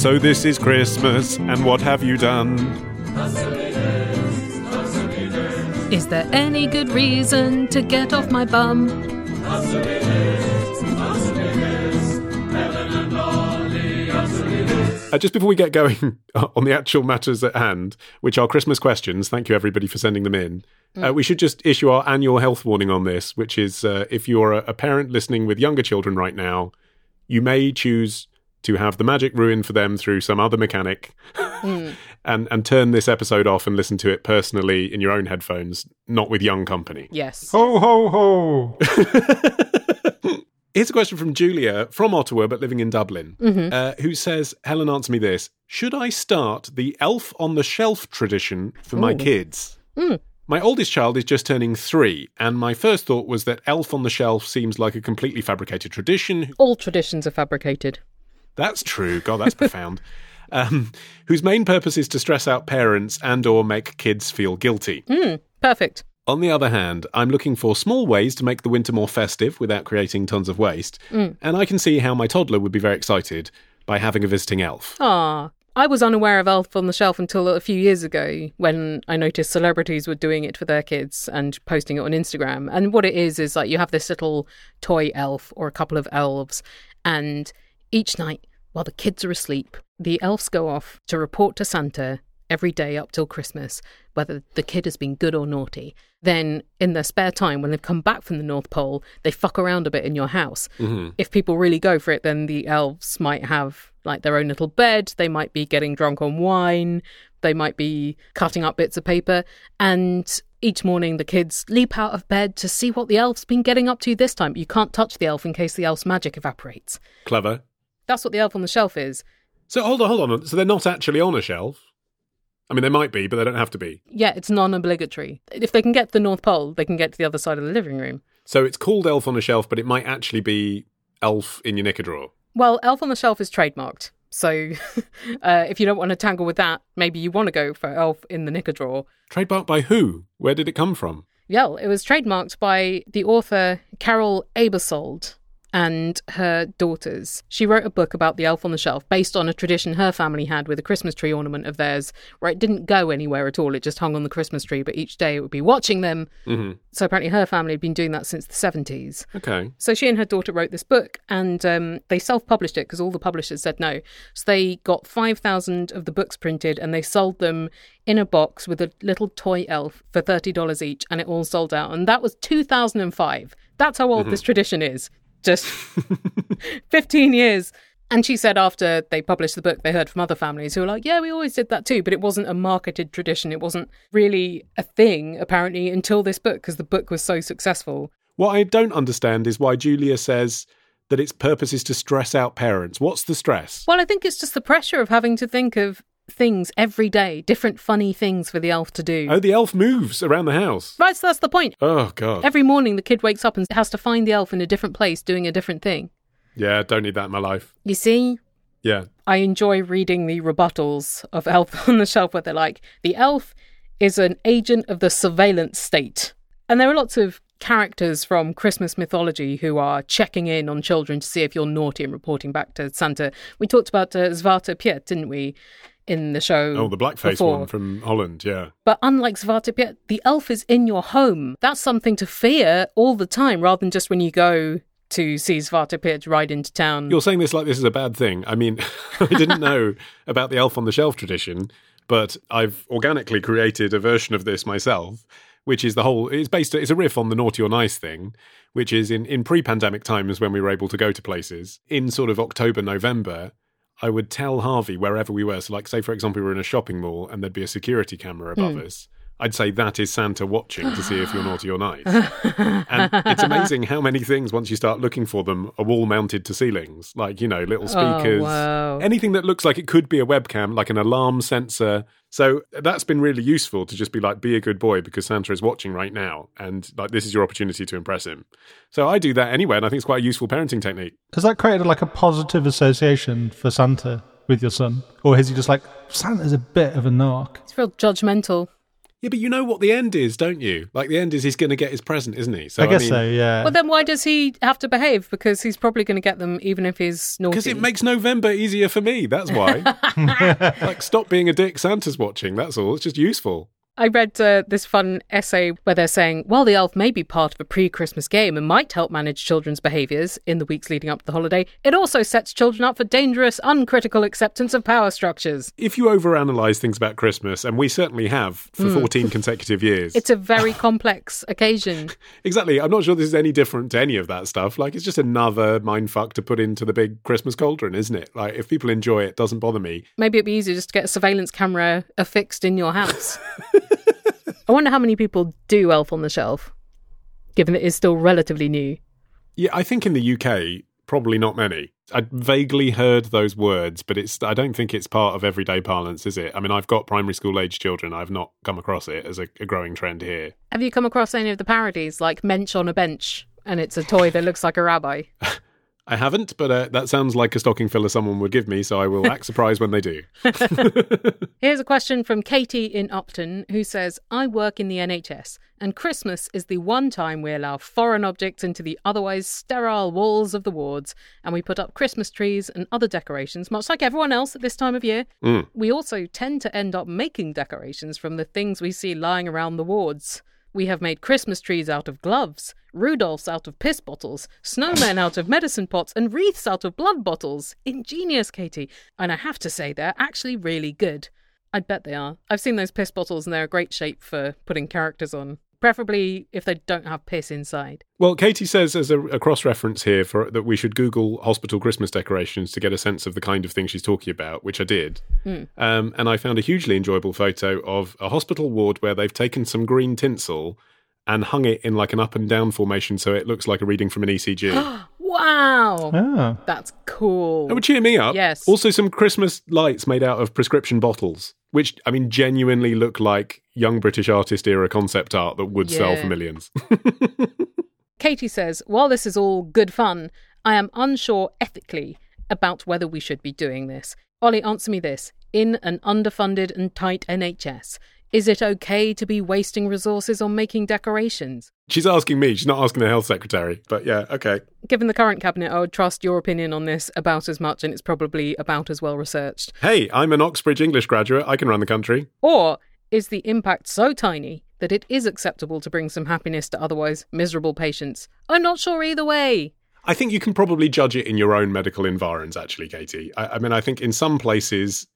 So this is Christmas, and what have you done? Is there any good reason to get off my bum? Uh, just before we get going on the actual matters at hand, which are Christmas questions, thank you everybody for sending them in. Uh, we should just issue our annual health warning on this, which is uh, if you're a, a parent listening with younger children right now, you may choose to have the magic ruined for them through some other mechanic hmm. and, and turn this episode off and listen to it personally in your own headphones, not with young company. Yes. Ho ho ho! Here's a question from Julia from Ottawa, but living in Dublin, mm-hmm. uh, who says, Helen, answer me this. Should I start the elf on the shelf tradition for my kids? Mm. My oldest child is just turning three, and my first thought was that elf on the shelf seems like a completely fabricated tradition. All traditions are fabricated. That's true. God, that's profound. Um, whose main purpose is to stress out parents and or make kids feel guilty. Perfect. On the other hand, I'm looking for small ways to make the winter more festive without creating tons of waste, and I can see how my toddler would be very excited by having a visiting elf. Ah. I was unaware of Elf on the Shelf until a few years ago when I noticed celebrities were doing it for their kids and posting it on Instagram. And what it is is like you have this little toy elf or a couple of elves, and each night while the kids are asleep, the elves go off to report to Santa every day up till Christmas whether the kid has been good or naughty. Then, in their spare time, when they've come back from the North Pole, they fuck around a bit in your house. Mm-hmm. If people really go for it, then the elves might have like their own little bed. They might be getting drunk on wine. They might be cutting up bits of paper. And each morning, the kids leap out of bed to see what the elf's been getting up to this time. You can't touch the elf in case the elf's magic evaporates. Clever. That's what the elf on the shelf is. So hold on, hold on. So they're not actually on a shelf? I mean, they might be, but they don't have to be. Yeah, it's non obligatory. If they can get to the North Pole, they can get to the other side of the living room. So it's called Elf on a Shelf, but it might actually be Elf in your knicker drawer. Well, Elf on the Shelf is trademarked. So uh, if you don't want to tangle with that, maybe you want to go for Elf in the knicker drawer. Trademarked by who? Where did it come from? Yeah, it was trademarked by the author Carol Aebersold and her daughters. She wrote a book about the elf on the shelf based on a tradition her family had with a Christmas tree ornament of theirs where it didn't go anywhere at all. It just hung on the Christmas tree, but each day it would be watching them. hmm So apparently her family had been doing that since the 70s. Okay. So she and her daughter wrote this book, and um, they self-published it because all the publishers said no. So they got five thousand of the books printed, and they sold them in a box with a little toy elf for thirty dollars each, and it all sold out. And that was two thousand and five. That's how old this tradition is. Just fifteen years. And she said after they published the book, they heard from other families who were like, yeah, we always did that too, but it wasn't a marketed tradition. It wasn't really a thing, apparently, until this book, because the book was so successful. What I don't understand is why Julia says that its purpose is to stress out parents. What's the stress? Well, I think it's just the pressure of having to think of things every day, different funny things for the elf to do. Oh, the elf moves around the house. Right, so that's the point. Oh, God. Every morning the kid wakes up and has to find the elf in a different place doing a different thing. Yeah, don't need that in my life. You see, Yeah. I enjoy reading the rebuttals of Elf on the Shelf where they're like, the elf is an agent of the surveillance state. And there are lots of characters from Christmas mythology who are checking in on children to see if you're naughty and reporting back to Santa. We talked about uh, Zwarte Piet, didn't we, in the show? Oh, the blackface before. one from Holland. Yeah. But unlike Zwarte Piet, the elf is in your home. That's something to fear all the time rather than just when you go to see Zwarte Piet ride into town. You're saying this like this is a bad thing. I mean, I didn't know about the elf on the shelf tradition, but I've organically created a version of this myself, which is the whole. It's based. It's a riff on the naughty or nice thing, which is in in pre-pandemic times when we were able to go to places in sort of October, November. I would tell Harvey wherever we were. So, like, say for example, we were in a shopping mall and there'd be a security camera above hmm. us. I'd say that is Santa watching to see if you're naughty or nice. and it's amazing how many things, once you start looking for them, are wall mounted to ceilings. Like, you know, little oh, speakers, wow. anything that looks like it could be a webcam, like an alarm sensor. So that's been really useful to just be like, be a good boy because Santa is watching right now. And like, this is your opportunity to impress him. So I do that anyway. And I think it's quite a useful parenting technique. Has that created like a positive association for Santa with your son? Or is he just like, Santa's a bit of a narc? It's real judgmental. Yeah, but you know what the end is, don't you? Like the end is he's going to get his present, isn't he? So I guess mean, so, yeah. Well, then why does he have to behave? Because he's probably going to get them even if he's naughty. Because it makes November easier for me. That's why. like, stop being a dick. Santa's watching. That's all. It's just useful. I read uh, this fun essay where they're saying, while the elf may be part of a pre Christmas game and might help manage children's behaviours in the weeks leading up to the holiday, it also sets children up for dangerous, uncritical acceptance of power structures. If you overanalyze things about Christmas, and we certainly have for 14 consecutive years, It's a very complex occasion. exactly. I'm not sure this is any different to any of that stuff. Like, it's just another mindfuck to put into the big Christmas cauldron, isn't it? Like, if people enjoy it, it doesn't bother me. Maybe it'd be easier just to get a surveillance camera affixed in your house. I wonder how many people do Elf on the Shelf, given that it's still relatively new. Yeah, I think in the UK, probably not many. I vaguely heard those words, but it's I don't think it's part of everyday parlance, is it? I mean, I've got primary school age children. I've not come across it as a, a growing trend here. Have you come across any of the parodies, like Mensch on a Bench, and it's a toy that looks like a rabbi? I haven't, but uh, that sounds like a stocking filler someone would give me, so I will act surprised when they do. Here's a question from Katie in Upton who says, I work in the NHS, and Christmas is the one time we allow foreign objects into the otherwise sterile walls of the wards, and we put up Christmas trees and other decorations, much like everyone else at this time of year. Mm. We also tend to end up making decorations from the things we see lying around the wards. We have made Christmas trees out of gloves, Rudolphs out of piss bottles, snowmen out of medicine pots, and wreaths out of blood bottles. Ingenious, Katie. And I have to say, they're actually really good. I bet they are. I've seen those piss bottles and they're a great shape for putting characters on. Preferably if they don't have piss inside. Well, Katie says as a, a cross reference here for that we should Google hospital Christmas decorations to get a sense of the kind of thing she's talking about, which I did. Um, and I found a hugely enjoyable photo of a hospital ward where they've taken some green tinsel and hung it in like an up and down formation so it looks like a reading from an ECG. Wow! oh. That's cool. That would cheer me up. Yes. Also, some Christmas lights made out of prescription bottles, which I mean, genuinely look like young British artist era concept art that would sell for millions. Katie says, While this is all good fun, I am unsure ethically about whether we should be doing this. Ollie, answer me this. In an underfunded and tight NHS, is it okay to be wasting resources on making decorations? She's asking me. She's not asking the health secretary. But yeah, okay. Given the current cabinet, I would trust your opinion on this about as much, and it's probably about as well researched. Hey, I'm an Oxbridge English graduate. I can run the country. Or is the impact so tiny that it is acceptable to bring some happiness to otherwise miserable patients? I'm not sure either way. I think you can probably judge it in your own medical environs, actually, Katie. I, I mean, I think in some places,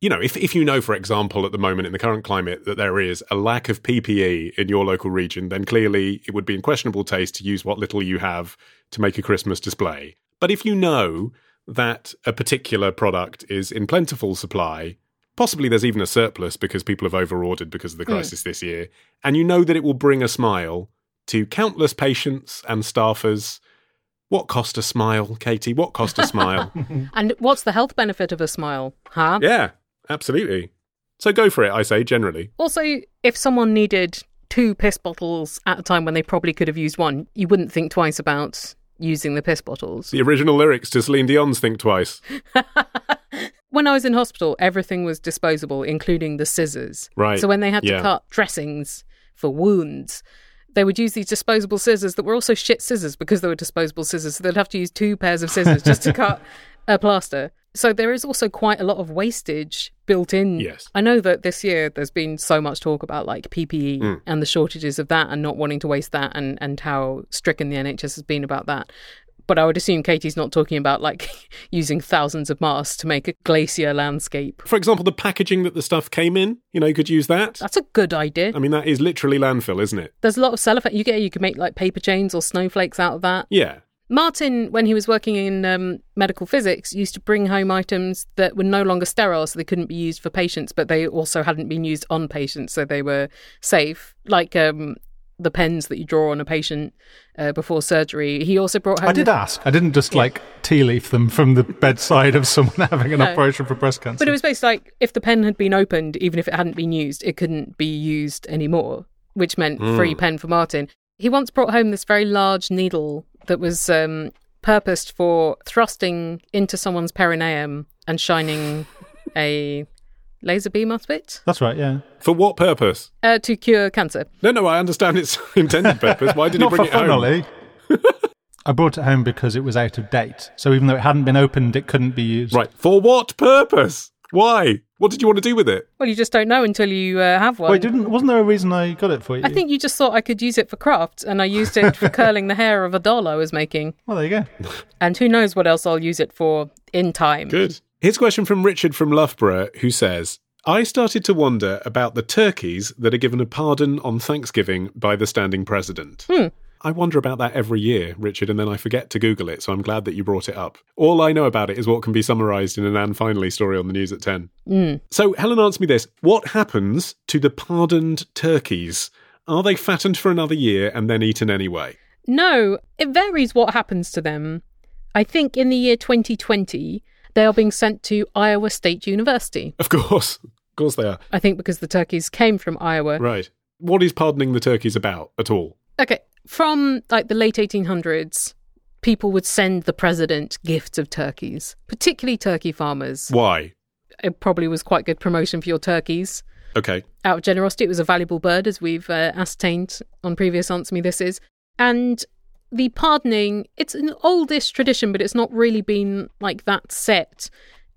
you know, if, if you know, for example, at the moment in the current climate that there is a lack of PPE in your local region, then clearly it would be in questionable taste to use what little you have to make a Christmas display. But if you know that a particular product is in plentiful supply, possibly there's even a surplus because people have overordered because of the hmm. crisis this year, and you know that it will bring a smile to countless patients and staffers. What cost a smile, Katie? What cost a smile? And what's the health benefit of a smile? Huh? yeah, absolutely. So go for it, I say, generally. Also, if someone needed two piss bottles at a time when they probably could have used one, you wouldn't think twice about using the piss bottles. The original lyrics to Celine Dion's Think Twice. When I was in hospital, everything was disposable, including the scissors. Right, So when they had to cut dressings for wounds, they would use these disposable scissors that were also shit scissors because they were disposable scissors. So they'd have to use two pairs of scissors just to cut a plaster. So there is also quite a lot of wastage built in. Yes. I know that this year there's been so much talk about like PPE Mm. and the shortages of that and not wanting to waste that and, and how stricken the NHS has been about that. But I would assume Katie's not talking about like using thousands of masks to make a glacier landscape. For example, the packaging that the stuff came in, you know, you could use that. That's a good idea. I mean, that is literally landfill, isn't it? There's a lot of cellophane. You get you can make like paper chains or snowflakes out of that. Yeah. Martin, when he was working in um, medical physics, used to bring home items that were no longer sterile, so they couldn't be used for patients, but they also hadn't been used on patients, so they were safe. Like um, the pens that you draw on a patient uh, before surgery. He also brought home. I did ask. I didn't just like tea leaf them from the bedside of someone having an No. operation for breast cancer. But it was basically like if the pen had been opened, even if it hadn't been used, it couldn't be used anymore, which meant free pen for Martin. He once brought home this very large needle that was um, purposed for thrusting into someone's perineum and shining a laser beam us it. That's right, yeah. For what purpose? uh, to cure cancer. No, no, I understand its intended purpose. Why did he Not bring for it home? fun, Ollie. I brought it home because it was out of date. So even though it hadn't been opened, it couldn't be used. Right. For what purpose? Why? What did you want to do with it? Well, you just don't know until you uh, have one. Wait, didn't wasn't there a reason I got it for you? I think you just thought I could use it for craft, and I used it for curling the hair of a doll I was making. Well, there you go. And who knows what else I'll use it for in time. Good. Here's a question from Richard from Loughborough who says I started to wonder about the turkeys that are given a pardon on Thanksgiving by the standing president. I wonder about that every year, Richard, and then I forget to Google it, so I'm glad that you brought it up. All I know about it is what can be summarised in an And Finally story on the news at 10. Hmm. So, Helen, answer me this. What happens to the pardoned turkeys? Are they fattened for another year and then eaten anyway? No, it varies what happens to them. I think in the year 2020, they are being sent to Iowa State University. Of course. Of course they are. I think because the turkeys came from Iowa. Right. What is pardoning the turkeys about at all? Okay, from like the late 1800s, people would send the president gifts of turkeys, particularly turkey farmers. Why? It probably was quite good promotion for your turkeys. Okay. Out of generosity, it was a valuable bird, as we've uh, ascertained on previous Answer Me This Is. And the pardoning, it's an oldish tradition, but it's not really been like that set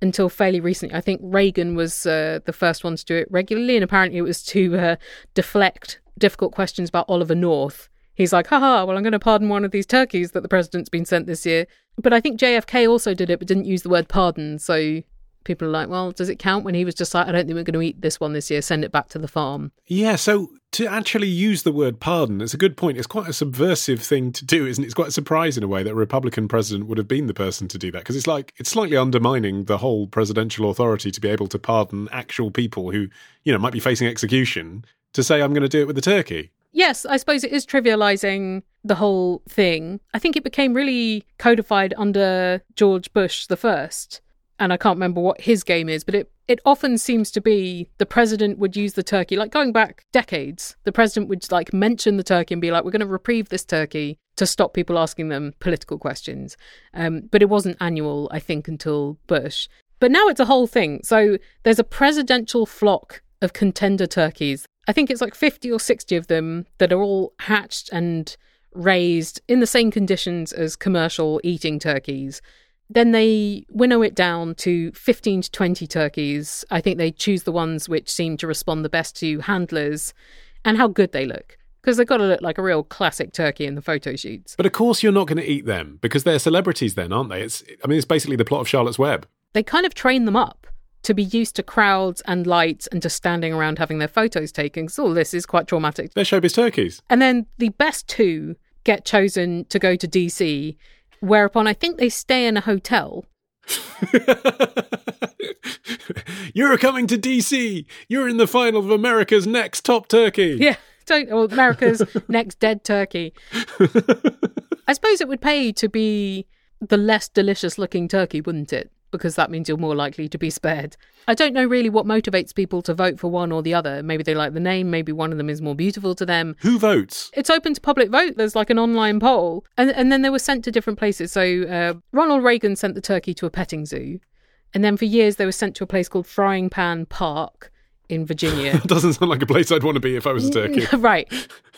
until fairly recently. I think Reagan was uh, the first one to do it regularly, and apparently it was to uh, deflect difficult questions about Oliver North. He's like, haha, well, I'm going to pardon one of these turkeys that the president's been sent this year. But I think JFK also did it, but didn't use the word pardon. So people are like, well, does it count when he was just like, I don't think we're going to eat this one this year, send it back to the farm? Yeah, so to actually use the word pardon, it's a good point. It's quite a subversive thing to do, isn't it? It's quite a surprise in a way that a Republican president would have been the person to do that because it's like it's slightly undermining the whole presidential authority to be able to pardon actual people who, you know, might be facing execution to say I'm going to do it with the turkey. Yes, I suppose it is trivializing the whole thing. I think it became really codified under George Bush the first. And I can't remember what his game is, but it, it often seems to be the president would use the turkey, like going back decades. The president would like mention the turkey and be like, we're going to reprieve this turkey to stop people asking them political questions. Um, but it wasn't annual, I think, until Bush. But now it's a whole thing. So there's a presidential flock of contender turkeys. I think it's like 50 or 60 of them that are all hatched and raised in the same conditions as commercial eating turkeys. Then they winnow it down to 15 to 20 turkeys. I think they choose the ones which seem to respond the best to handlers and how good they look. Because they've got to look like a real classic turkey in the photo shoots. But of course, you're not going to eat them because they're celebrities, then, aren't they? It's, I mean, it's basically the plot of Charlotte's Web. They kind of train them up to be used to crowds and lights and just standing around having their photos taken. So all this is quite traumatic. They're showbiz turkeys. And then the best two get chosen to go to DC, whereupon I think they stay in a hotel. You're coming to DC. You're in the final of America's Next Top Turkey. Yeah, don't, or America's next dead turkey. I suppose it would pay to be the less delicious looking turkey, wouldn't it? Because that means you're more likely to be spared. I don't know really what motivates people to vote for one or the other. Maybe they like the name, maybe one of them is more beautiful to them. Who votes? It's open to public vote. There's like an online poll. And, and then they were sent to different places. So uh, Ronald Reagan sent the turkey to a petting zoo. And then for years they were sent to a place called Frying Pan Park in Virginia. That doesn't sound like a place I'd want to be if I was a turkey. right.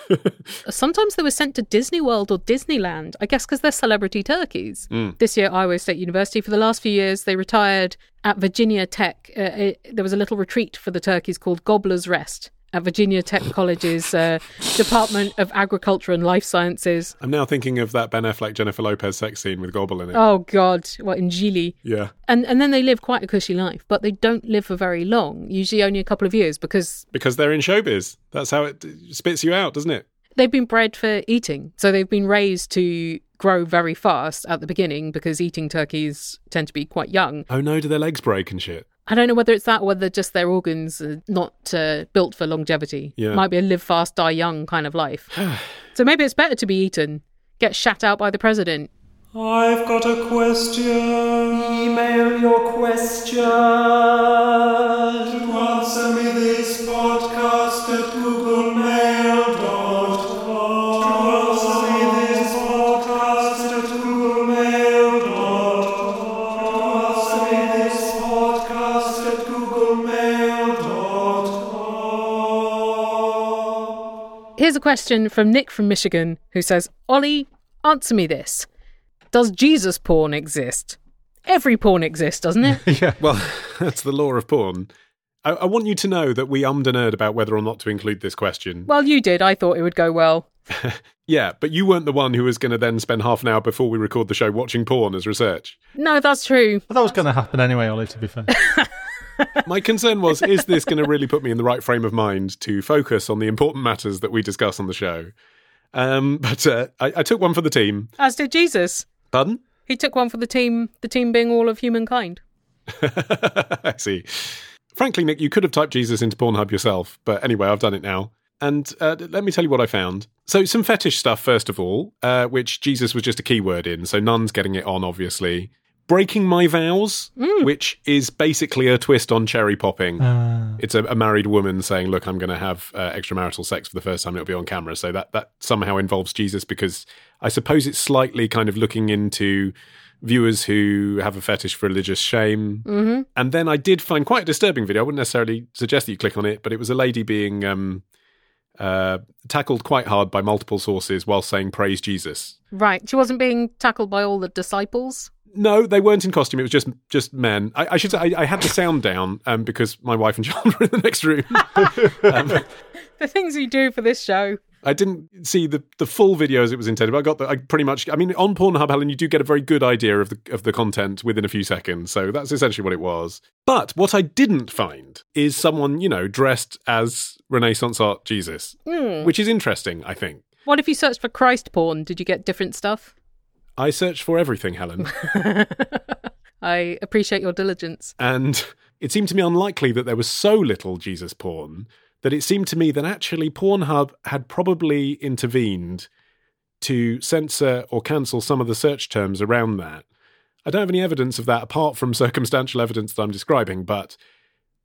Sometimes they were sent to Disney World or Disneyland, I guess because they're celebrity turkeys. This year, Iowa State University, for the last few years, they retired at Virginia Tech. Uh, it, there was a little retreat for the turkeys called Gobbler's Rest at Virginia Tech College's uh, Department of Agriculture and Life Sciences. I'm now thinking of that Ben Affleck Jennifer Lopez sex scene with Gobble in it. Oh, God. What, in Gigli? Yeah. And, and then they live quite a cushy life, but they don't live for very long, usually only a couple of years, because Because they're in showbiz. That's how it spits you out, doesn't it? they've been bred for eating. So they've been raised to grow very fast at the beginning because eating turkeys tend to be quite young. Oh no, do their legs break and shit? I don't know whether it's that or whether just their organs are not uh, built for longevity. Yeah. Might be a live fast, die young kind of life. so maybe it's better to be eaten, get shat out by the president. I've got a question. Email your question. To answer me this Here's a question from Nick from Michigan who says, Ollie, answer me this. Does Jesus porn exist? Every porn exists, doesn't it? yeah. Well, that's the law of porn. I, I want you to know that we ummed and erred about whether or not to include this question. well, you did. I thought it would go well. Yeah, but you weren't the one who was going to then spend half an hour before we record the show watching porn as research. No, that's true. But that was going to happen anyway, Ollie, to be fair. My concern was is this going to really put me in the right frame of mind to focus on the important matters that we discuss on the show? Um, but uh, I, I took one for the team. As did Jesus. Pardon? He took one for the team, the team being all of humankind. I see. Frankly, Nick, you could have typed Jesus into Pornhub yourself, but anyway, I've done it now. And uh, let me tell you what I found. So, some fetish stuff, first of all, uh, which Jesus was just a keyword in, so nuns getting it on, obviously. Breaking my vows, which is basically a twist on cherry popping. Uh, It's a, a married woman saying, "Look, I'm going to have uh, extramarital sex for the first time. It'll be on camera." So that that somehow involves Jesus because I suppose it's slightly kind of looking into viewers who have a fetish for religious shame. Mm-hmm. And then I did find quite a disturbing video. I wouldn't necessarily suggest that you click on it, but it was a lady being um, uh, tackled quite hard by multiple sources while saying "Praise Jesus." Right. She wasn't being tackled by all the disciples. No, they weren't in costume. It was just just men. I, I should say I, I had the sound down um, because my wife and John were in the next room. um, The things you do for this show. I didn't see the, the full video as it was intended, but I got the I pretty much. I mean, on Pornhub, Helen, you do get a very good idea of the of the content within a few seconds. So that's essentially what it was. But what I didn't find is someone you know dressed as Renaissance art Jesus, which is interesting. I think What if you searched for Christ porn? Did you get different stuff? I searched for everything, Helen, I appreciate your diligence. and it seemed to me unlikely that there was so little Jesus porn that it seemed to me that actually Pornhub had probably intervened to censor or cancel some of the search terms around that. I don't have any evidence of that apart from circumstantial evidence that I'm describing, but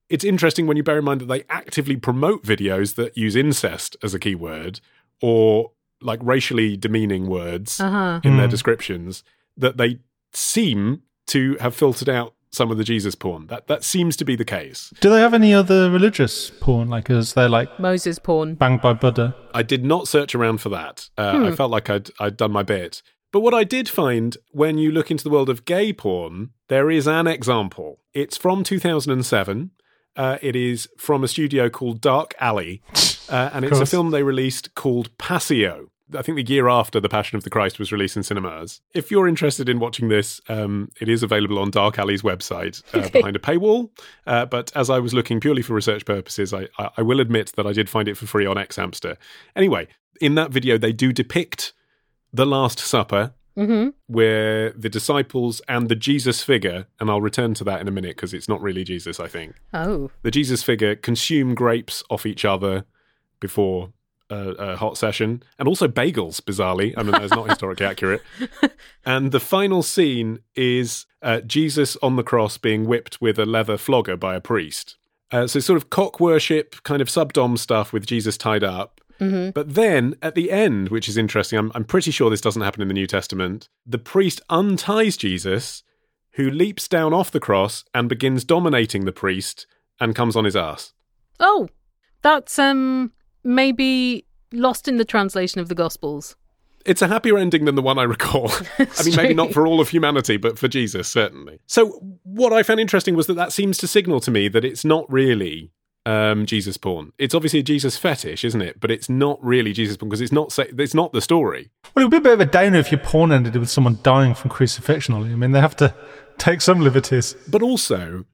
it's interesting when you bear in mind that they actively promote videos that use incest as a keyword or like racially demeaning words Uh-huh. in their Hmm. descriptions that they seem to have filtered out some of the Jesus porn. That that seems to be the case. do they have any other religious porn? Like, is there like Moses porn. banged by Buddha? I did not search around for that. Uh, I felt like I'd I'd done my bit. But what I did find when you look into the world of gay porn, there is an example. It's from 2007. Uh, it is from a studio called Dark Alley, uh, and it's a film they released called Passio. I think the year after The Passion of the Christ was released in cinemas. If you're interested in watching this, um, it is available on Dark Alley's website uh, behind a paywall. Uh, but as I was looking purely for research purposes, I, I, I will admit that I did find it for free on Xhamster. Anyway, in that video, they do depict the Last Supper, Mm-hmm. where the disciples and the Jesus figure, and I'll return to that in a minute because it's not really Jesus, I think. Oh. The Jesus figure consume grapes off each other before a, a hot session, and also bagels, bizarrely. I mean, that's not historically accurate. And the final scene is uh, Jesus on the cross being whipped with a leather flogger by a priest. Uh, so, sort of cock worship, kind of subdom stuff with Jesus tied up. But then at the end, which is interesting, I'm, I'm pretty sure this doesn't happen in the New Testament, the priest unties Jesus, who leaps down off the cross and begins dominating the priest and comes on his ass. Oh. That's um maybe lost in the translation of the Gospels. It's a happier ending than the one I recall. I mean, maybe not for all of humanity, but for Jesus, certainly. So, what I found interesting was that that seems to signal to me that it's not really um, Jesus porn. It's obviously a Jesus fetish, isn't it? But it's not really Jesus porn because it's not. Sa- it's not the story. Well, it would be a bit of a downer if your porn ended with someone dying from crucifixion. Ollie. I mean, they have to take some liberties. But also,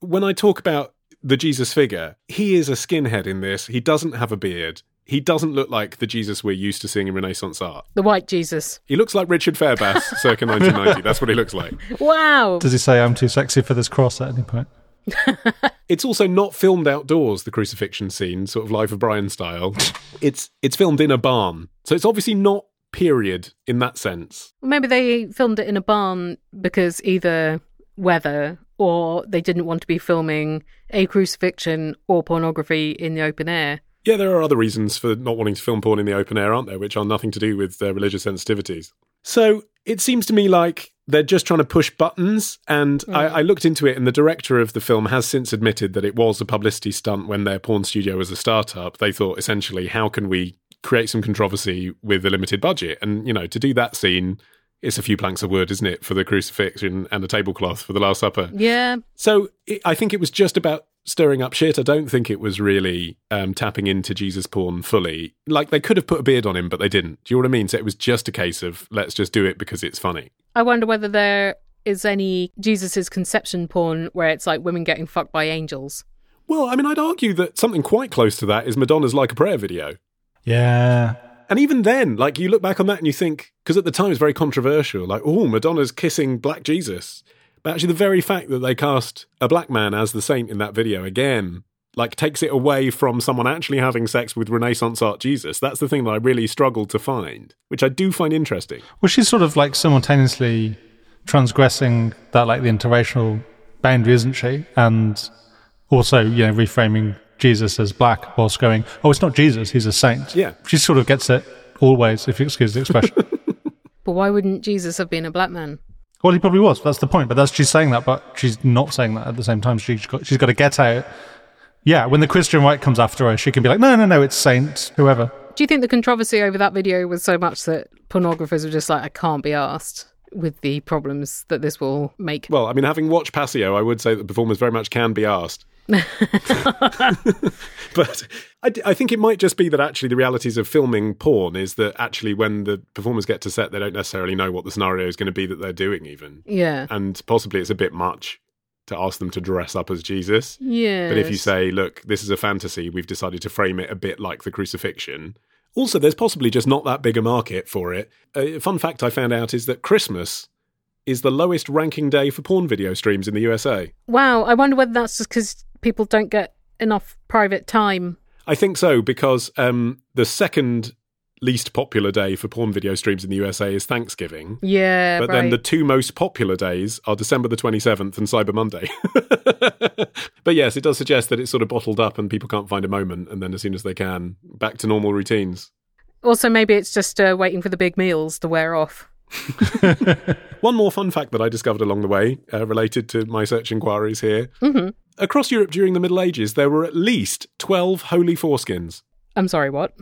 when I talk about the Jesus figure, he is a skinhead in this. He doesn't have a beard. He doesn't look like the Jesus we're used to seeing in Renaissance art. The white Jesus. He looks like Richard Fairbrass circa 1990. That's what he looks like. Wow. Does he say, I'm too sexy for this cross at any point? It's also not filmed outdoors, the crucifixion scene, sort of Life of Brian style. It's it's filmed in a barn. So it's obviously not period in that sense. Maybe they filmed it in a barn because either weather or they didn't want to be filming a crucifixion or pornography in the open air. Yeah, there are other reasons for not wanting to film porn in the open air, aren't there, which are nothing to do with their religious sensitivities. So it seems to me like they're just trying to push buttons. And I, mm. I looked into it, and the director of the film has since admitted that it was a publicity stunt when their porn studio was a startup. They thought essentially, how can we create some controversy with a limited budget. And, you know, to do that scene, it's a few planks of wood, isn't it, for the crucifixion and a tablecloth for the Last Supper. Yeah. So it, I think it was just about stirring up shit. I don't think it was really um, tapping into Jesus porn fully. Like they could have put a beard on him, but they didn't. Do you know what I mean? So it was just a case of let's just do it because it's funny. I wonder whether there is any Jesus's conception porn where it's like women getting fucked by angels. Well, I mean, I'd argue that something quite close to that is Madonna's Like a Prayer video. Yeah. And even then, like you look back on that and you think, because at the time it's very controversial, like, oh, Madonna's kissing black Jesus. But actually, the very fact that they cast a black man as the saint in that video again, like, takes it away from someone actually having sex with Renaissance art Jesus. That's the thing that I really struggled to find, which I do find interesting. Well, she's sort of like simultaneously transgressing that, like the interracial boundary, isn't she? And also, you know, reframing Jesus as black whilst going, oh, it's not Jesus, he's a saint. Yeah. She sort of gets it always, if you excuse the expression. But why wouldn't Jesus have been a black man? well, he probably was. That's the point. But that's she's saying that, but she's not saying that at the same time. She's got, she's got to get out. Yeah, when the Christian right comes after her, she can be like, no, no, no, it's saint, whoever. Do you think the controversy over that video was so much that pornographers were just like, I can't be asked with the problems that this will make? Well, I mean, having watched Passio, I would say that the performers very much can be asked. but I, I think it might just be that actually the realities of filming porn is that actually when the performers get to set, they don't necessarily know what the scenario is going to be that they're doing, even. Yeah. And possibly it's a bit much to ask them to dress up as Jesus. Yeah. But if you say, look, this is a fantasy, we've decided to frame it a bit like the crucifixion. Also, there's possibly just not that big a market for it. A fun fact I found out is that Christmas is the lowest ranking day for porn video streams in the USA. Wow, I wonder whether that's just because people don't get enough private time. I think so because um, the second least popular day for porn video streams in the USA is Thanksgiving. Yeah, But right. then the two most popular days are December the 27th and Cyber Monday. but yes, it does suggest that it's sort of bottled up and people can't find a moment. And then as soon as they can, back to normal routines. Also, maybe it's just uh, waiting for the big meals to wear off. One more fun fact that I discovered along the way, uh, related to my search inquiries here. Mhm. Across Europe during the Middle Ages, there were at least 12 holy foreskins. I'm sorry, what?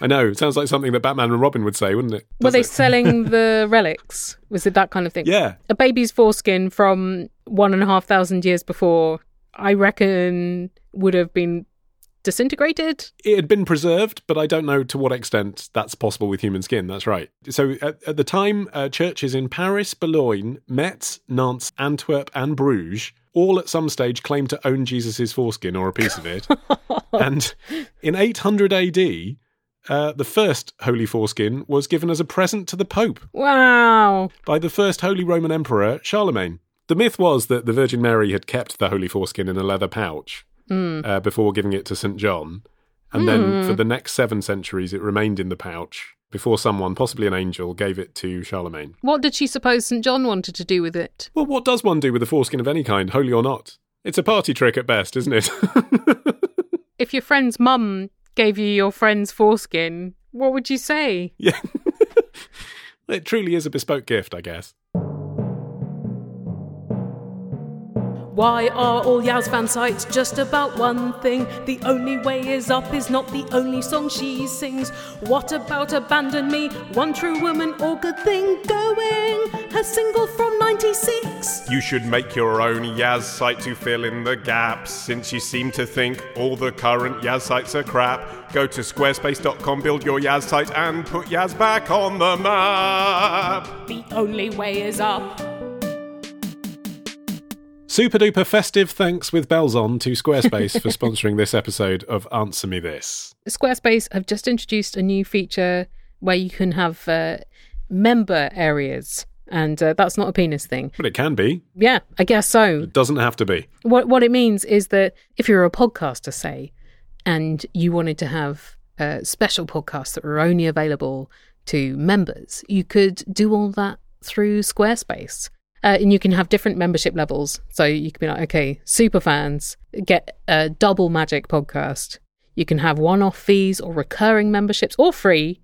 I know, it sounds like something that Batman and Robin would say, wouldn't it? Were they it? selling the relics? Was it that kind of thing? Yeah. A baby's foreskin from one and a half thousand years before, I reckon, would have been disintegrated. It had been preserved, but I don't know to what extent that's possible with human skin. That's right. So at, at the time, uh, churches in Paris, Boulogne, Metz, Nantes, Antwerp, and Bruges all at some stage claimed to own Jesus' foreskin or a piece of it. and in 800 AD, uh, the first holy foreskin was given as a present to the Pope Wow. by the first Holy Roman Emperor, Charlemagne. The myth was that the Virgin Mary had kept the holy foreskin in a leather pouch uh, before giving it to St. John. And then for the next seven centuries, it remained in the pouch before someone, possibly an angel, gave it to Charlemagne. What did she suppose St. John wanted to do with it? Well, what does one do with a foreskin of any kind, holy or not? It's a party trick at best, isn't it? If your friend's mum gave you your friend's foreskin, what would you say? yeah. it truly is a bespoke gift, I guess. Why are all Yazz fan sites just about one thing? The only way is up is not the only song she sings. What about Abandon Me? One true woman or good thing going? Her single from 96. You should make your own Yazz site to fill in the gaps. Since you seem to think all the current Yazz sites are crap, go to squarespace.com, build your Yazz site, and put Yazz back on the map. The only way is up. Super duper festive thanks with bells on to Squarespace for sponsoring this episode of Answer Me This. Squarespace have just introduced a new feature where you can have uh, member areas, and uh, that's not a penis thing. But it can be. Yeah, I guess so. It doesn't have to be. What what it means is that if you're a podcaster, say, and you wanted to have uh, special podcasts that were only available to members, you could do all that through Squarespace. Uh, and you can have different membership levels. So you can be like, okay, super fans get a double magic podcast. You can have one off fees or recurring memberships or free,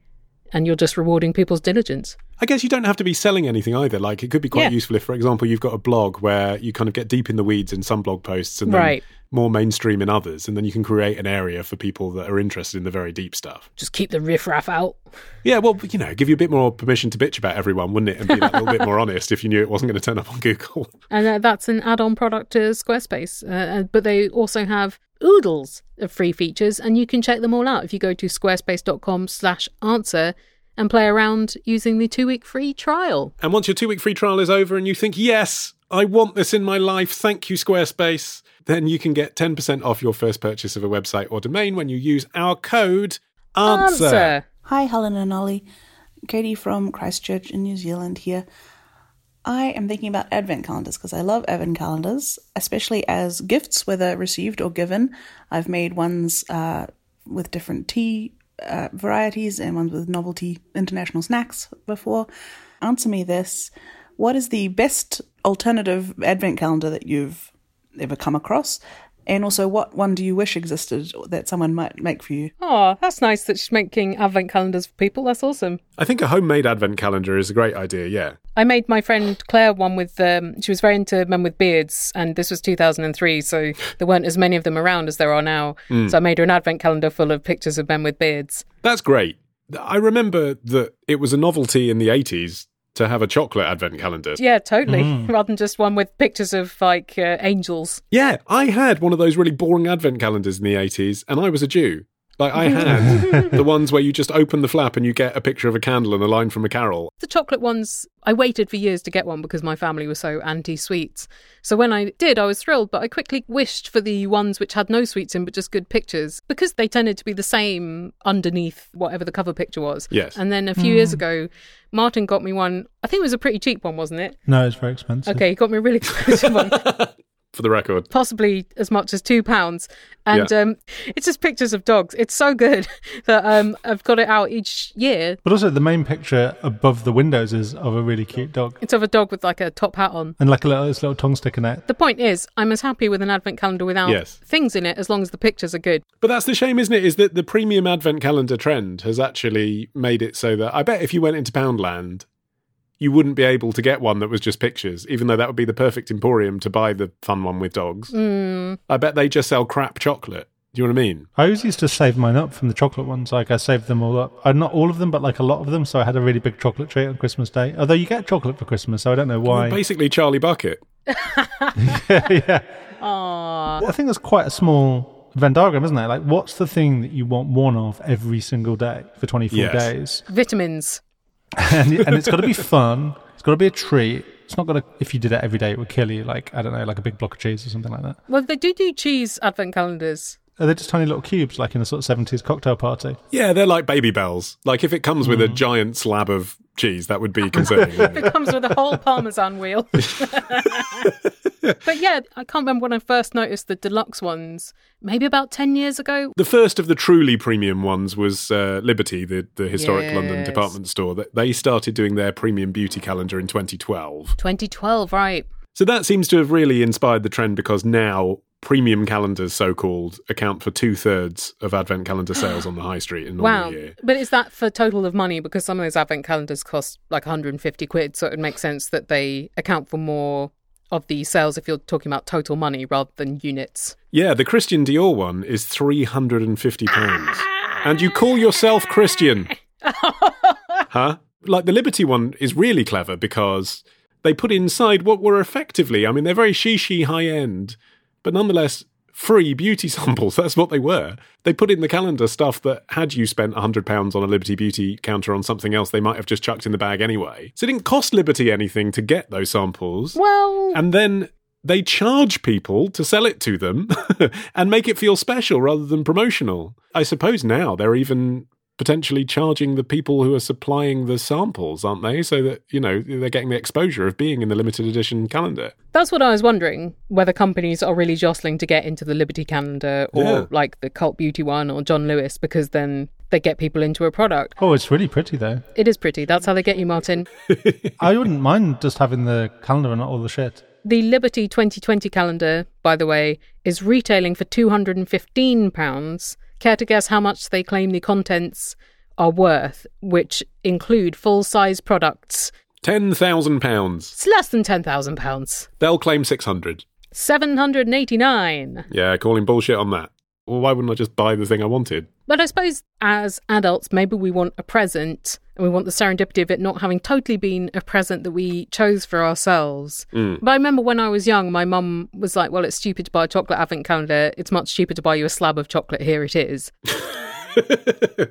and you're just rewarding people's diligence. I guess you don't have to be selling anything either. Like it could be quite Yeah. useful if, for example, you've got a blog where you kind of get deep in the weeds in some blog posts and then Right. more mainstream in others, and then you can create an area for people that are interested in the very deep stuff. Just keep the riffraff out. Yeah, well, you know, give you a bit more permission to bitch about everyone, wouldn't it? And be like, a little bit more honest if you knew it wasn't going to turn up on Google. And uh, that's an add on product to Squarespace. Uh, uh, but they also have oodles of free features, and you can check them all out if you go to squarespace.com slash answer and play around using the two week free trial. And once your two week free trial is over and you think, yes, I want this in my life, thank you, Squarespace, then you can get 10% off your first purchase of a website or domain when you use our code ANSWER. Hi, Helen and Ollie. Katie from Christchurch in New Zealand here. I am thinking about advent calendars because I love advent calendars, especially as gifts, whether received or given. I've made ones uh, with different tea uh, varieties and ones with novelty international snacks before. Answer me this What is the best alternative advent calendar that you've ever come across? And also, what one do you wish existed that someone might make for you? Oh, that's nice that she's making advent calendars for people. That's awesome. I think a homemade advent calendar is a great idea, yeah. I made my friend Claire one with, um, she was very into men with beards, and this was 2003, so there weren't as many of them around as there are now. So I made her an advent calendar full of pictures of men with beards. That's great. I remember that it was a novelty in the 80s to have a chocolate advent calendar. Yeah, totally. Rather than just one with pictures of like uh, angels. Yeah, I had one of those really boring advent calendars in the 80s, and I was a Jew. Like, I had the ones where you just open the flap and you get a picture of a candle and a line from a carol. The chocolate ones, I waited for years to get one because my family was so anti sweets. So when I did, I was thrilled, but I quickly wished for the ones which had no sweets in but just good pictures because they tended to be the same underneath whatever the cover picture was. Yes. And then a few years mm. ago, Martin got me one. I think it was a pretty cheap one, wasn't it? No, it's very expensive. Okay, he got me a really expensive one. For the record. possibly as much as two pounds. And um, it's just pictures of dogs. It's so good that um, I've got it out each year. But also, the main picture above the windows is of a really cute dog It's of a dog with like a top hat on. and like a little, this little tongue sticking out. The point is, I'm as happy with an advent calendar without Yes. things in it as long as the pictures are good. But that's the shame, isn't it? Is that the premium advent calendar trend has actually made it so that I bet if you went into Poundland, you wouldn't be able to get one that was just pictures, even though that would be the perfect emporium to buy the fun one with dogs. Mm. I bet they just sell crap chocolate. Do you know what I mean? I always used to save mine up from the chocolate ones. Like I saved them all up. Uh, not all of them, but like a lot of them. So I had a really big chocolate treat on Christmas Day. Although you get chocolate for Christmas, so I don't know why. Well, basically, Charlie Bucket. yeah. Aww. I think that's quite a small Venn diagram, isn't it? Like, what's the thing that you want one of every single day for 24 Yes. days? Vitamins. And, and it's got to be fun. It's got to be a treat. It's not going to, if you did it every day, it would kill you. Like, I don't know, like a big block of cheese or something like that. Well, they do do cheese advent calendars. Are they just tiny little cubes, like in a sort of 70s cocktail party? Yeah, they're like baby bells. Like if it comes with a hmm. giant slab of cheese, that would be concerning. it? Comes with a whole parmesan wheel. but yeah, I can't remember when I first noticed the deluxe ones. Maybe about 10 years ago. The first of the truly premium ones was uh, Liberty, the, the historic London department store. That They started doing their premium beauty calendar in 2012. 2012, right. So that seems to have really inspired the trend because now premium calendars, so called, account for two thirds of advent calendar sales on the high street in normal Wow. year. But is that for total of money? Because some of those advent calendars cost like 150 quid. So it would make sense that they account for more of the sales if you're talking about total money rather than units. Yeah, the Christian Dior one is £350. and you call yourself Christian. huh? Like the Liberty one is really clever because they put inside what were effectively, I mean, they're very shishi high end, but nonetheless free beauty samples. That's what they were. They put in the calendar stuff that had you spent £100 on a Liberty Beauty counter on something else, they might have just chucked in the bag anyway. So it didn't cost Liberty anything to get those samples. Well, And then they charge people to sell it to them and make it feel special rather than promotional. I suppose now they're even potentially charging the people who are supplying the samples, aren't they? So that, you know, they're getting the exposure of being in the limited edition calendar. that's what I was wondering whether companies are really jostling to get into the Liberty calendar or Yeah. like the Cult Beauty one or John Lewis because then they get people into a product. Oh, it's really pretty, though. It is pretty. That's how they get you, Martin. I wouldn't mind just having the calendar and not all the shit. The Liberty 2020 calendar, by the way, is retailing for £215. Care to guess how much they claim the contents are worth, which include full size products. £10,000. It's less than £10,000. They'll claim 600 789 Yeah, calling bullshit on that. Well, why wouldn't I just buy the thing I wanted? But I suppose as adults, maybe we want a present and we want the serendipity of it not having totally been a present that we chose for ourselves. Mm. But I remember when I was young, my mum was like, Well, it's stupid to buy a chocolate advent calendar. It's much cheaper to buy you a slab of chocolate. Here it is.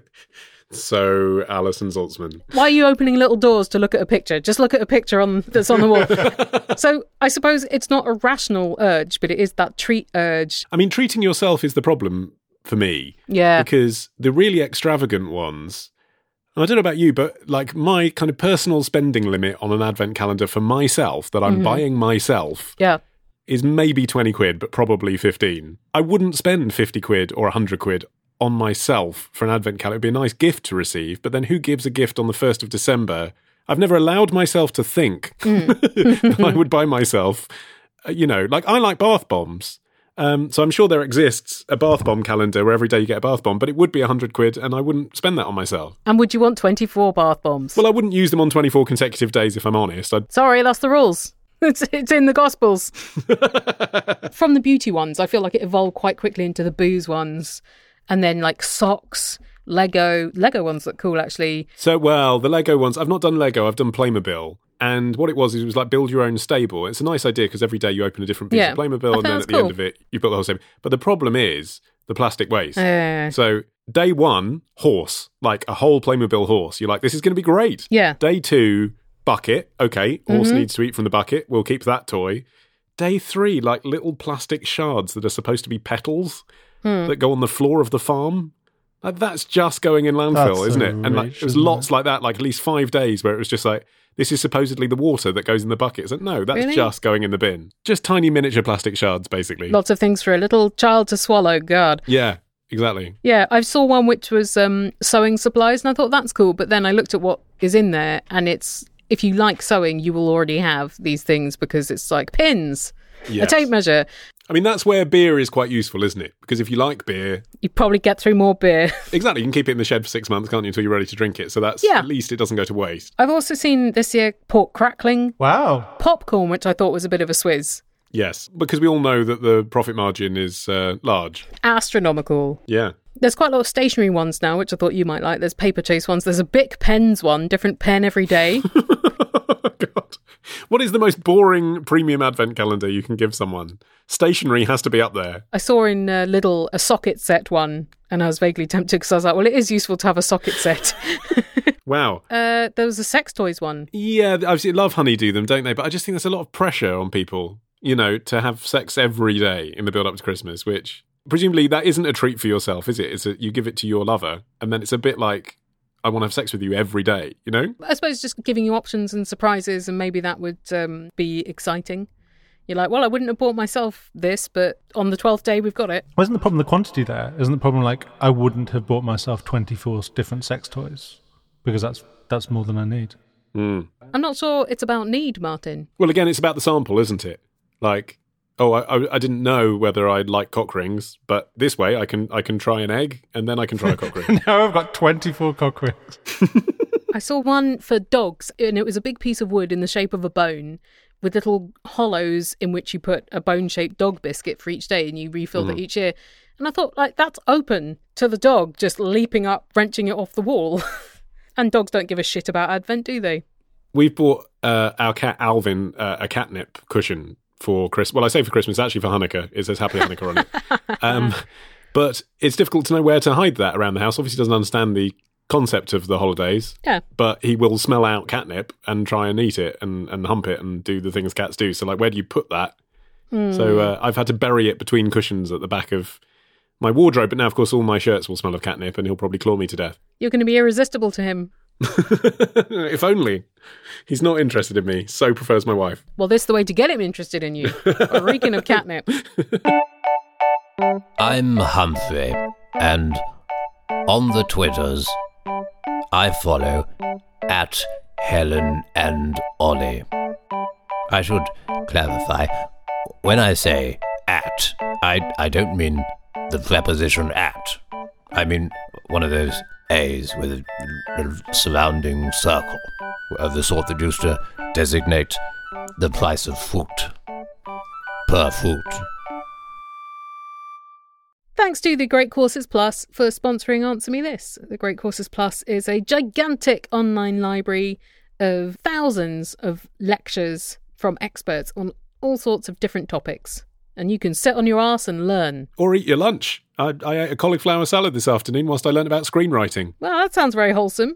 so, Alison Zaltzman. Why are you opening little doors to look at a picture? Just look at a picture on that's on the wall. so I suppose it's not a rational urge, but it is that treat urge. I mean, treating yourself is the problem for me. Yeah. Because the really extravagant ones, I don't know about you, but like my kind of personal spending limit on an advent calendar for myself that I'm Mhm. buying myself Yeah. is maybe 20 quid, but probably 15. I wouldn't spend 50 quid or 100 quid on myself for an advent calendar. It'd be a nice gift to receive, but then who gives a gift on the 1st of December? I've never allowed myself to think that I would buy myself, uh, you know, like I like bath bombs. Um, so I'm sure there exists a bath bomb calendar where every day you get a bath bomb, but it would be 100 quid and I wouldn't spend that on myself. And would you want 24 bath bombs? Well, I wouldn't use them on 24 consecutive days if I'm honest. I'd Sorry, that's the rules. It's, it's in the Gospels. From the beauty ones, I feel like it evolved quite quickly into the booze ones. And then like socks, Lego. Lego ones look cool, actually. So, well, the Lego ones, I've not done Lego, I've done Playmobil. And what it was, is it was like build your own stable. It's a nice idea because every day you open a different piece Yeah. of Playmobil and then that's at the end of it, you build the whole stable. But the problem is the plastic waste. Uh, So, day one, horse, like a whole Playmobil horse. You're like, this is going to be great. yeah. Day two, bucket. Okay, horse Mhm. needs to eat from the bucket. We'll keep that toy. Day three, like little plastic shards that are supposed to be petals Hmm. that go on the floor of the farm. Like, that's just going in landfill, That's isn't it? And like, reach, there was lots like that, like at least five days where it was just like, this is supposedly the water that goes in the bucket. Like, no, that's Really? just going in the bin. Just tiny miniature plastic shards, basically. Lots of things for a little child to swallow. God. yeah, exactly. Yeah, I saw one which was um, sewing supplies, and I thought that's cool. But then I looked at what is in there, and it's if you like sewing, you will already have these things because it's like pins, Yes. a tape measure. I mean, that's where beer is quite useful, isn't it? Because if you like beer, You probably get through more beer. exactly, you can keep it in the shed for six months, can't you, until you're ready to drink it. So that's Yeah. at least it doesn't go to waste. I've also seen this year pork crackling Wow. popcorn, which I thought was a bit of a swizz. Yes, because we all know that the profit margin is uh, large. Astronomical. Yeah. There's quite a lot of stationary ones now, which I thought you might like. There's Paperchase ones. There's a Bic pens one, different pen every day. God. What is the most boring premium advent calendar you can give someone? Stationery has to be up there. I saw in uh, Lidl a socket set one, and I was vaguely tempted because I was like, well, it is useful to have a socket set. Wow. uh, there was a sex toys one. Yeah, I Lovehoney do them, don't they? But I just think there's a lot of pressure on people, you know, to have sex every day in the build up to Christmas, which presumably that isn't a treat for yourself, is it? It's a, you give it to your lover, and then it's a bit like I want to have sex with you every day, you know? I suppose just giving you options and surprises, and maybe that would um, be exciting. You're like, well, I wouldn't have bought myself this, but on the 12th day, we've got it. Wasn't the problem the quantity there? Isn't the problem like I wouldn't have bought myself 24 different sex toys because that's that's more than I need. Mm. I'm not sure it's about need, Martin. Well, again, it's about the sample, isn't it? Like, oh, I, I, I didn't know whether I'd like cock rings, but this way I can I can try an egg and then I can try a cock ring. now I've got 24 cock rings. I saw one for dogs, and it was a big piece of wood in the shape of a bone with little hollows in which you put a bone shaped dog biscuit for each day and you refill it each year. And I thought, like, that's open to the dog just leaping up, wrenching it off the wall. and dogs don't give a shit about Advent, do they? We've bought uh, our cat Alvin uh, a catnip cushion for Christmas. Well, I say for Christmas, actually for Hanukkah. It says Happy Hanukkah on it. Um, but it's difficult to know where to hide that around the house. Obviously, he doesn't understand the concept of the holidays, Yeah. but he will smell out catnip and try and eat it and, and hump it and do the things cats do. So, like, where do you put that? So, uh, I've had to bury it between cushions at the back of my wardrobe. But now, of course, all my shirts will smell of catnip and he'll probably claw me to death. You're going to be irresistible to him. if only. He's not interested in me, so prefers my wife. Well, this is the way to get him interested in you. a reeking of catnip. I'm Humphrey, and on the Twitters, I follow at Helen and Ollie. I should clarify when I say at, I, I don't mean the preposition at. I mean one of those A's with a, surrounding circle, of the sort that used to designate the price of fruit per fruit. Thanks to the Great Courses Plus for sponsoring Answer Me This. The Great Courses Plus is a gigantic online library of thousands of lectures from experts on all sorts of different topics. And you can sit on your ass and learn. Or eat your lunch. I, I ate a cauliflower salad this afternoon whilst I learned about screenwriting. Well, that sounds very wholesome.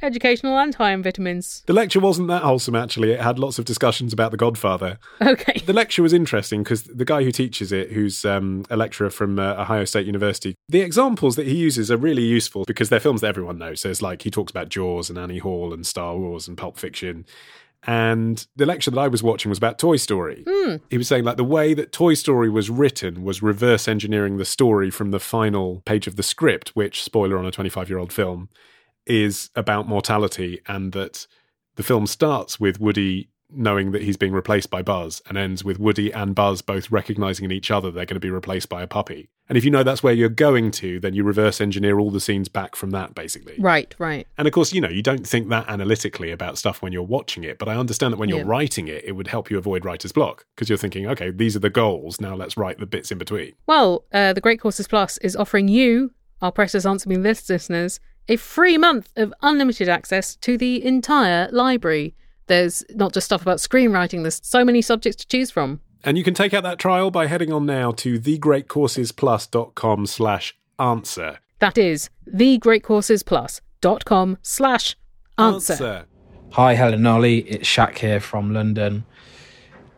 Educational and high in vitamins. The lecture wasn't that wholesome, actually. It had lots of discussions about The Godfather. Okay. The lecture was interesting because the guy who teaches it, who's um, a lecturer from uh, Ohio State University, the examples that he uses are really useful because they're films that everyone knows. So it's like he talks about Jaws and Annie Hall and Star Wars and Pulp Fiction. And the lecture that I was watching was about Toy Story. Hmm. He was saying, like, the way that Toy Story was written was reverse engineering the story from the final page of the script, which, spoiler on a 25 year old film, is about mortality, and that the film starts with Woody knowing that he's being replaced by Buzz and ends with Woody and Buzz both recognizing in each other they're going to be replaced by a puppy. And if you know that's where you're going to, then you reverse engineer all the scenes back from that, basically. Right, right. And of course, you know, you don't think that analytically about stuff when you're watching it, but I understand that when you're Yeah. writing it, it would help you avoid writer's block because you're thinking, okay, these are the goals. Now let's write the bits in between. Well, uh, the Great Courses Plus is offering you, our precious Answer Me This listeners, a free month of unlimited access to the entire library. There's not just stuff about screenwriting, there's so many subjects to choose from. And you can take out that trial by heading on now to thegreatcoursesplus.com slash answer. That is thegreatcoursesplus.com slash answer. Hi, Helen and Ollie. It's Shaq here from London.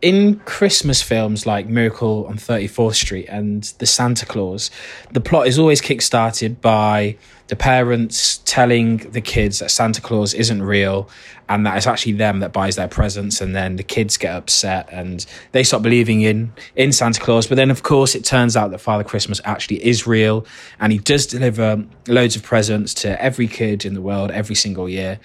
In Christmas films like Miracle on 34th Street and The Santa Claus, the plot is always kick-started by the parents telling the kids that Santa Claus isn't real and that it's actually them that buys their presents and then the kids get upset and they stop believing in in Santa Claus. But then of course it turns out that Father Christmas actually is real and he does deliver loads of presents to every kid in the world every single year.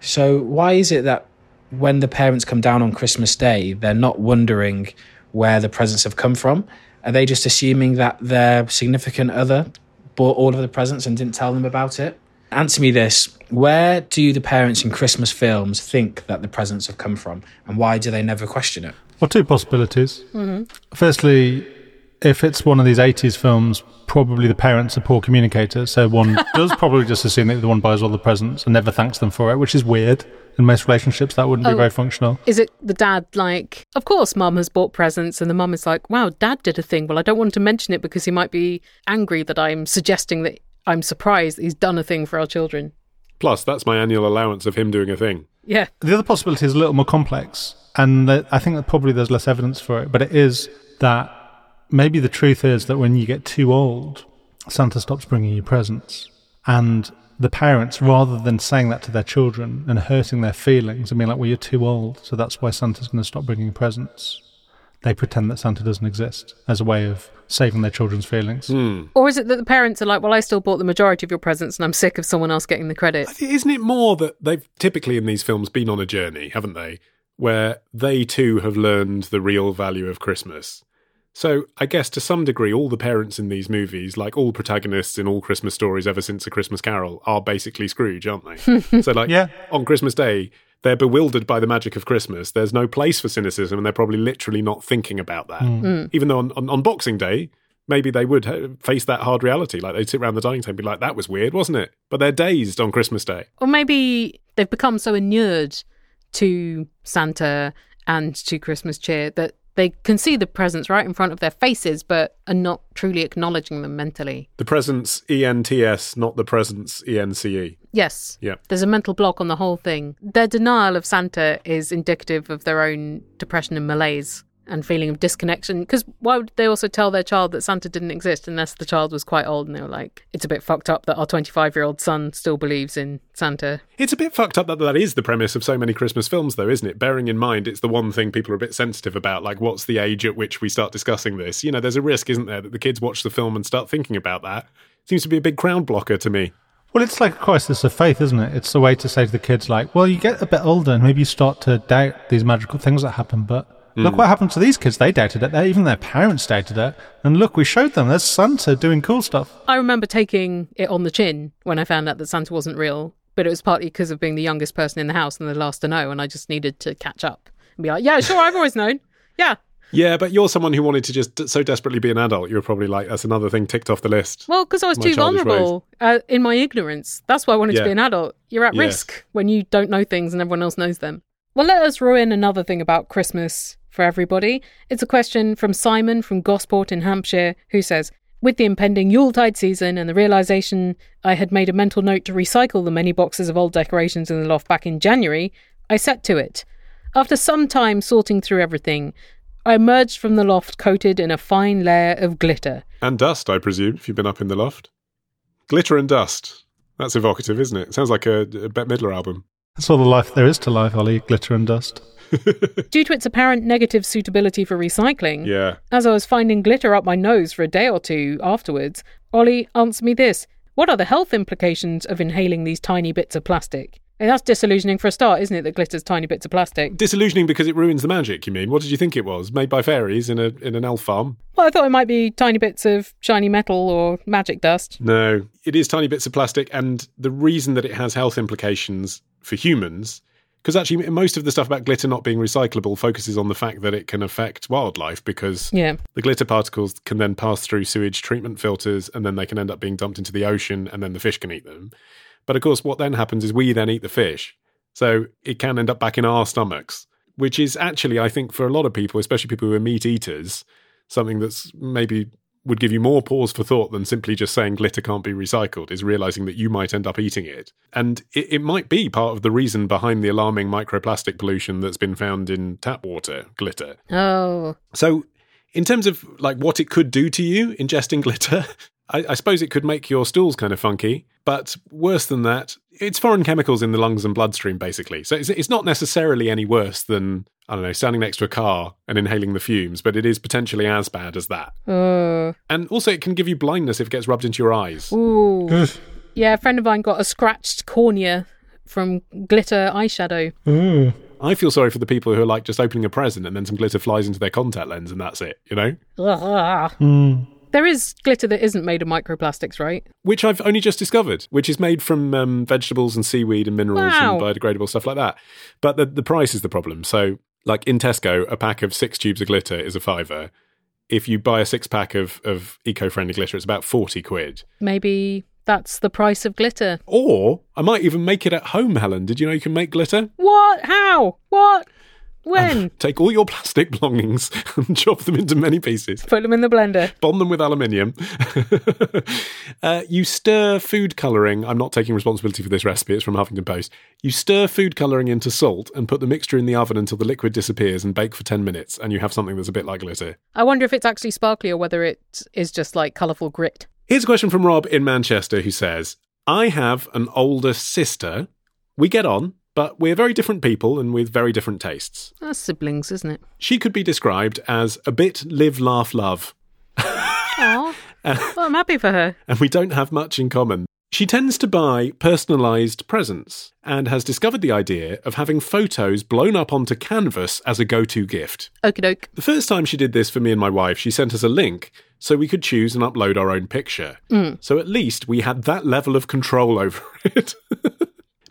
So why is it that when the parents come down on Christmas Day, they're not wondering where the presents have come from? Are they just assuming that their significant other bought all of the presents and didn't tell them about it? Answer me this. Where do the parents in Christmas films think that the presents have come from? And why do they never question it? Well, two possibilities. Mm-hmm. Firstly, if it's one of these 80s films, probably the parents are poor communicators. So one does probably just assume that the one buys all the presents and never thanks them for it, which is weird. In most relationships, that wouldn't be Oh. very functional. Is it the dad like, of course, mum has bought presents, and the mum is like, wow, dad did a thing. Well, I don't want to mention it because he might be angry that I'm suggesting that I'm surprised that he's done a thing for our children. Plus, that's my annual allowance of him doing a thing. Yeah. The other possibility is a little more complex, and I think that probably there's less evidence for it, but it is that maybe the truth is that when you get too old, Santa stops bringing you presents. And the parents, rather than saying that to their children and hurting their feelings and being like, well, you're too old, so that's why Santa's going to stop bringing presents, they pretend that Santa doesn't exist as a way of saving their children's feelings. Hmm. Or is it that the parents are like, well, I still bought the majority of your presents and I'm sick of someone else getting the credit? Isn't it more that they've typically in these films been on a journey, haven't they? Where they too have learned the real value of Christmas. So I guess to some degree, all the parents in these movies, like all protagonists in all Christmas stories ever since A Christmas Carol, are basically Scrooge, aren't they? so, like, Yeah. on Christmas Day, they're bewildered by the magic of Christmas. There's no place for cynicism, and they're probably literally not thinking about that. Hmm. Hmm. Even though on, on, on Boxing Day, maybe they would uh, face that hard reality. Like they'd sit around the dining table and be like, that was weird, wasn't it? But they're dazed on Christmas Day. Or maybe they've become so inured to Santa and to Christmas cheer that they can see the presents right in front of their faces, but are not truly acknowledging them mentally. The presence ENTS, not the presence E ENCE. Yes. Yeah. There's a mental block on the whole thing. Their denial of Santa is indicative of their own depression and malaise and feeling of disconnection. Because why would they also tell their child that Santa didn't exist unless the child was quite old and they were like, it's a bit fucked up that our 25 year old son still believes in Santa? It's a bit fucked up that that is the premise of so many Christmas films, though, isn't it? Bearing in mind it's the one thing people are a bit sensitive about, like what's the age at which we start discussing this? You know, there's a risk, isn't there, that the kids watch the film and start thinking about that. Seems to be a big crowd blocker to me. Well, it's like a crisis of faith, isn't it? It's the way to say to the kids, like, well, you get a bit older and maybe you start to doubt these magical things that happen, but look what happened to these kids. They dated it. They, even their parents dated it. And look, we showed them. There's Santa doing cool stuff. I remember taking it on the chin when I found out that Santa wasn't real, but it was partly because of being the youngest person in the house and the last to know, and I just needed to catch up and be like, yeah, sure, I've always known. Yeah. Yeah, but you're someone who wanted to just so desperately be an adult. You were probably like, that's another thing ticked off the list. Well, because I was My too vulnerable uh, in my ignorance. That's why I wanted to be an adult. You're at Yes. risk when you don't know things and everyone else knows them. Well, let us ruin another thing about Christmas for everybody. It's a question from Simon from Gosport in Hampshire, who says, with the impending Yuletide season and the realization I had made a mental note to recycle the many boxes of old decorations in the loft back in January, I set to it. After some time sorting through everything, I emerged from the loft coated in a fine layer of glitter. And dust, I presume, if you've been up in the loft. Glitter and dust. That's evocative, isn't it? Sounds like a, a Bette Midler album. That's all the life there is to life, Ollie. Glitter and dust. Due to its apparent negative suitability for recycling, Yeah. as I was finding glitter up my nose for a day or two afterwards, Ollie answered me this What are the health implications of inhaling these tiny bits of plastic? And that's disillusioning for a start, isn't it, that glitter's tiny bits of plastic? Disillusioning because it ruins the magic, you mean? What did you think it was? Made by fairies in a in an elf farm? Well, I thought it might be tiny bits of shiny metal or magic dust. No, it is tiny bits of plastic, and the reason that it has health implications for humans, because actually most of the stuff about glitter not being recyclable focuses on the fact that it can affect wildlife because Yeah. the glitter particles can then pass through sewage treatment filters and then they can end up being dumped into the ocean and then the fish can eat them. But of course, what then happens is we then eat the fish. So it can end up back in our stomachs, which is actually, I think, for a lot of people, especially people who are meat eaters, something that's maybe would give you more pause for thought than simply just saying glitter can't be recycled, is realizing that you might end up eating it. And it, it might be part of the reason behind the alarming microplastic pollution that's been found in tap water, glitter. Oh. So, in terms of like what it could do to you ingesting glitter, I, I suppose it could make your stools kind of funky. But worse than that, it's foreign chemicals in the lungs and bloodstream, basically. So it's, it's not necessarily any worse than I don't know standing next to a car and inhaling the fumes, but it is potentially as bad as that. Uh, And also, it can give you blindness if it gets rubbed into your eyes. ooh. yeah, a friend of mine got a scratched cornea from glitter eyeshadow. I feel sorry for the people who are like just opening a present and then some glitter flies into their contact lens and that's it, you know? Ugh. There is glitter that isn't made of microplastics, right? which I've only just discovered, which is made from um, vegetables and seaweed and minerals Wow. and biodegradable stuff like that. But the, the price is the problem. So, like in Tesco, a pack of six tubes of glitter is a fiver. If you buy a six pack of, of eco friendly glitter, it's about 40 quid. Maybe that's the price of glitter. Or I might even make it at home, Helen. Did you know you can make glitter? What? How? What? When? Take all your plastic belongings and chop them into many pieces. Put them in the blender. Bond them with aluminium. uh, you stir food colouring. I'm not taking responsibility for this recipe. It's from Huffington Post. You stir food colouring into salt and put the mixture in the oven until the liquid disappears and bake for 10 minutes, and you have something that's a bit like glitter. I wonder if it's actually sparkly or whether it is just like colourful grit. Here's a question from Rob in Manchester who says I have an older sister. We get on, but we're very different people and with very different tastes. That's siblings, isn't it? She could be described as a bit live, laugh, love. Aw. well, I'm happy for her. and we don't have much in common. She tends to buy personalised presents and has discovered the idea of having photos blown up onto canvas as a go to gift. Okie doke. The first time she did this for me and my wife, she sent us a link so we could choose and upload our own picture. Hmm. So at least we had that level of control over it.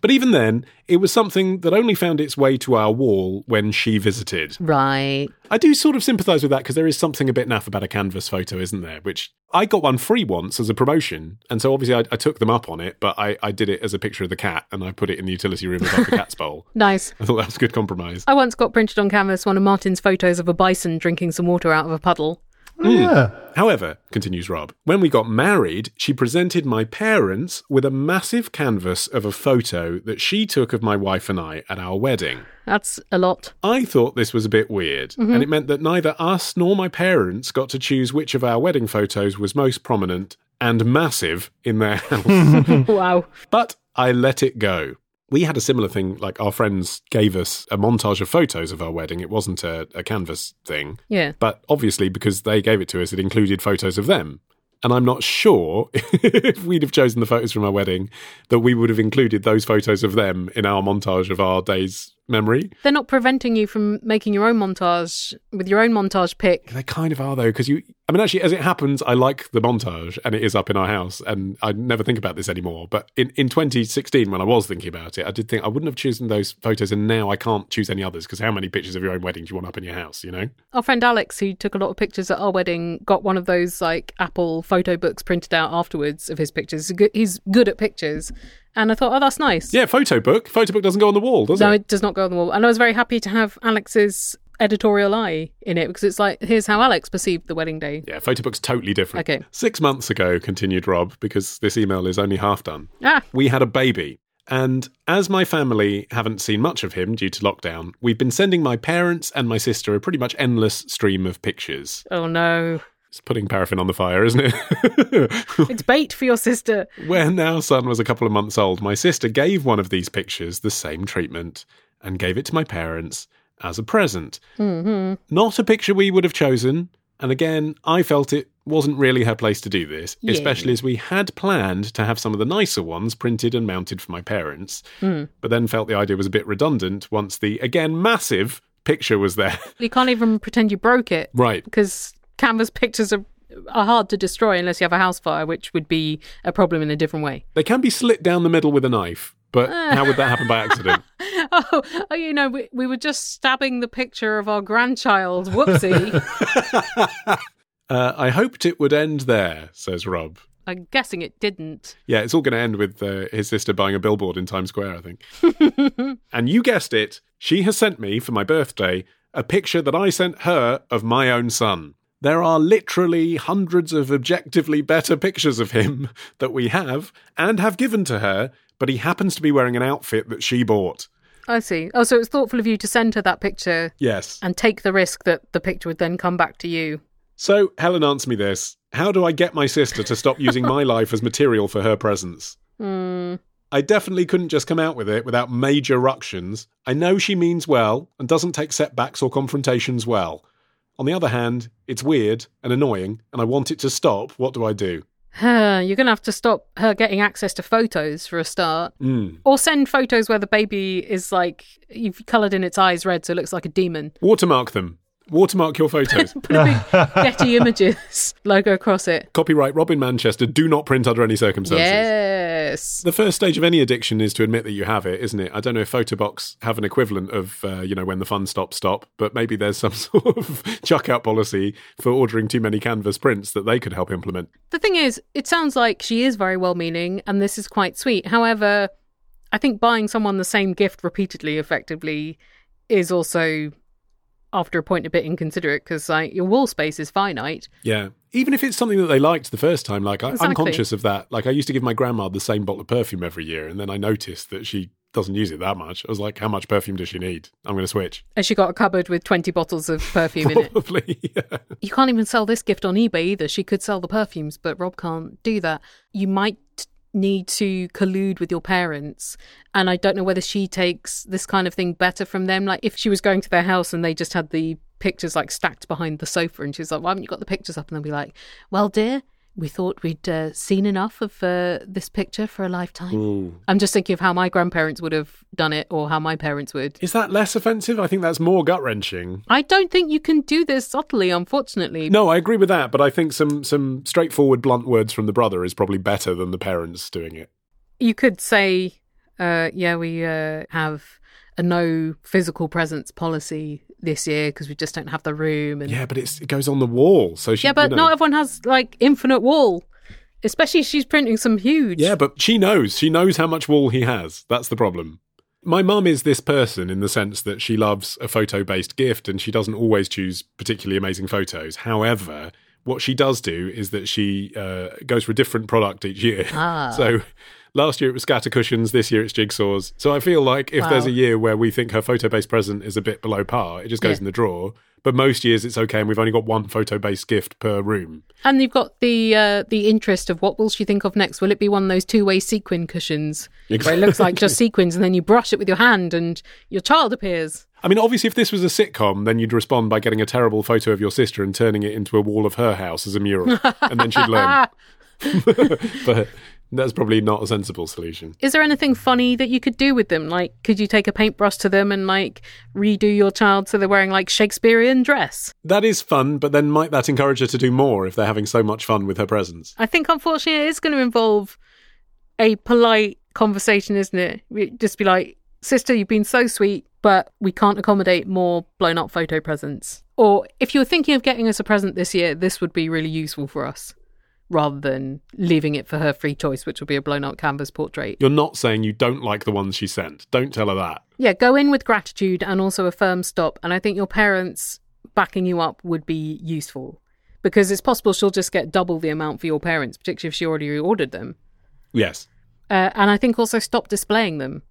but even then, it was something that only found its way to our wall when she visited. Right. I do sort of sympathise with that because there is something a bit naff about a canvas photo, isn't there? Which I got one free once as a promotion, and so obviously I, I took them up on it, but I, I did it as a picture of the cat and I put it in the utility room above the cat's bowl. Nice. I thought that was a good compromise. I once got printed on canvas one of Martin's photos of a bison drinking some water out of a puddle. Oh, mm. Yeah. However, continues Rob, when we got married, she presented my parents with a massive canvas of a photo that she took of my wife and I at our wedding. That's a lot. I thought this was a bit weird, mm-hmm. and it meant that neither us nor my parents got to choose which of our wedding photos was most prominent and massive in their house. wow. but I let it go. We had a similar thing, like our friends gave us a montage of photos of our wedding. It wasn't a, a canvas thing. Yeah. But obviously, because they gave it to us, it included photos of them. And I'm not sure if we'd have chosen the photos from our wedding that we would have included those photos of them in our montage of our days memory. They're not preventing you from making your own montage with your own montage pick. They kind of are though, because you. I mean, actually, as it happens, I like the montage, and it is up in our house, and I never think about this anymore. But in in 2016, when I was thinking about it, I did think I wouldn't have chosen those photos, and now I can't choose any others because how many pictures of your own wedding do you want up in your house? You know. Our friend Alex, who took a lot of pictures at our wedding, got one of those like Apple photo books printed out afterwards of his pictures. He's good, he's good at pictures. And I thought, oh, that's nice. Yeah, photo book. Photo book doesn't go on the wall, does no, it? No, it does not go on the wall. And I was very happy to have Alex's editorial eye in it because it's like, here's how Alex perceived the wedding day. Yeah, photo book's totally different. Okay. Six months ago, continued Rob, because this email is only half done. Ah, we had a baby. And as my family haven't seen much of him due to lockdown, we've been sending my parents and my sister a pretty much endless stream of pictures. oh no. It's putting paraffin on the fire, isn't it? It's bait for your sister. when our son was a couple of months old, my sister gave one of these pictures the same treatment and gave it to my parents as a present. hmm Not a picture we would have chosen. And again, I felt it wasn't really her place to do this, Yeah. especially as we had planned to have some of the nicer ones printed and mounted for my parents, Mm. but then felt the idea was a bit redundant once the, again, massive picture was there. You can't even pretend you broke it right. because canvas pictures are, are hard to destroy unless you have a house fire, which would be a problem in a different way. They can be slit down the middle with a knife, but how would that happen by accident? Oh, oh you know, we, we were just stabbing the picture of our grandchild. Whoopsie. Uh, I hoped it would end there, says Rob. I'm guessing it didn't. Yeah, it's all going to end with uh, his sister buying a billboard in Times Square, I think. and you guessed it, she has sent me for my birthday a picture that I sent her of my own son. There are literally hundreds of objectively better pictures of him that we have and have given to her, but he happens to be wearing an outfit that she bought. I see. Oh, so it's thoughtful of you to send her that picture Yes. and take the risk that the picture would then come back to you. So, Helen, answer me this. How do I get my sister to stop using my life as material for her presents? Hmm. I definitely couldn't just come out with it without major ructions. I know she means well and doesn't take setbacks or confrontations well. On the other hand, it's weird and annoying, and I want it to stop. What do I do? You're going to have to stop her getting access to photos for a start. Mm. Or send photos where the baby is like, you've coloured in its eyes red so it looks like a demon. Watermark them. Watermark your photos. Put a big Getty Images logo across it. Copyright Robin Manchester. Do not print under any circumstances. Yes. The first stage of any addiction is to admit that you have it, isn't it? I don't know if Photobox have an equivalent of, uh, you know, when the fun stops, stop, but maybe there's some sort of chuck out policy for ordering too many canvas prints that they could help implement. The thing is, it sounds like she is very well meaning and this is quite sweet. However, I think buying someone the same gift repeatedly effectively is also, after a point, a bit inconsiderate because like, your wall space is finite. Yeah. Even if it's something that they liked the first time, like I, I'm conscious of that. Like I used to give my grandma the same bottle of perfume every year, and then I noticed that she doesn't use it that much. I was like, how much perfume does she need? I'm going to switch. And she got a cupboard with 20 bottles of perfume in it. Probably. yeah. You can't even sell this gift on eBay either. She could sell the perfumes, but Rob can't do that. You might need to collude with your parents. And I don't know whether she takes this kind of thing better from them. Like if she was going to their house and they just had the pictures like stacked behind the sofa and she's like, why haven't you got the pictures up? And they'll be like, well, dear, we thought we'd uh, seen enough of uh, this picture for a lifetime. Ooh. I'm just thinking of how my grandparents would have done it or how my parents would. Is that less offensive? I think that's more gut wrenching. I don't think you can do this subtly, unfortunately. No, I agree with that, but I think some some straightforward, blunt words from the brother is probably better than the parents doing it. You could say, uh, yeah, we uh, have a no physical presence policy this year because we just don't have the room. And Yeah, but it's, it goes on the wall, so she. yeah, but you know- not everyone has like infinite wall. Especially she's printing some huge. Yeah, but she knows. She knows how much wall he has. That's the problem. My mum is this person in the sense that she loves a photo based gift and she doesn't always choose particularly amazing photos. However, what she does do is that she uh, goes for a different product each year. Ah. So last year it was scatter cushions, this year it's jigsaws. So I feel like if there's a year where we think her photo based present is a bit below par, it just goes Yeah. in the drawer. But most years it's okay and we've only got one photo based gift per room. And you've got the uh, the interest of what will she think of next? Will it be one of those two way sequin cushions where it looks like just sequins and then you brush it with your hand and your child appears? I mean, obviously, if this was a sitcom, then you'd respond by getting a terrible photo of your sister and turning it into a wall of her house as a mural, and then she'd learn. but That's probably not a sensible solution. Is there anything funny that you could do with them? Like, could you take a paintbrush to them and like redo your child so they're wearing like Shakespearean dress? That is fun, but then might that encourage her to do more if they're having so much fun with her presents? I think unfortunately it is going to involve a polite conversation, isn't it? Just be like, sister, you've been so sweet, but we can't accommodate more blown up photo presents. Or if you were thinking of getting us a present this year, this would be really useful for us. Rather than leaving it for her free choice, which would be a blown up canvas portrait. You're not saying you don't like the ones she sent. Don't tell her that. Yeah, go in with gratitude and also a firm stop. And I think your parents backing you up would be useful because it's possible she'll just get double the amount for your parents, particularly if she already ordered them. Yes. Uh, and I think also stop displaying them.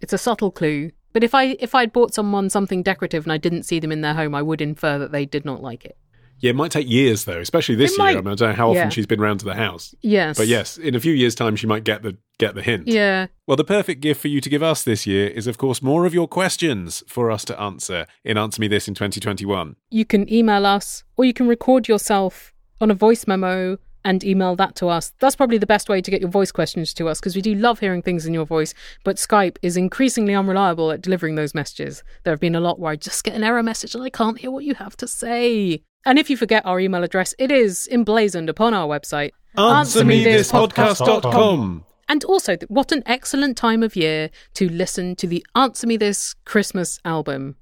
It's a subtle clue. But if I if I'd bought someone something decorative and I didn't see them in their home, I would infer that they did not like it. Yeah, it might take years though, especially this It year. might- I, mean, I don't know how often yeah. she's been round to the house. Yes. But yes, in a few years' time, she might get the get the hint. Yeah. Well, the perfect gift for you to give us this year is, of course, more of your questions for us to answer in Answer Me This in 2021. You can email us or you can record yourself on a voice memo and email that to us. That's probably the best way to get your voice questions to us because we do love hearing things in your voice, but Skype is increasingly unreliable at delivering those messages. There have been a lot where I just get an error message and I can't hear what you have to say. And if you forget our email address, it is emblazoned upon our website. AnswerMeThisPodcast.com. And also, what an excellent time of year to listen to the Answer Me This Christmas album.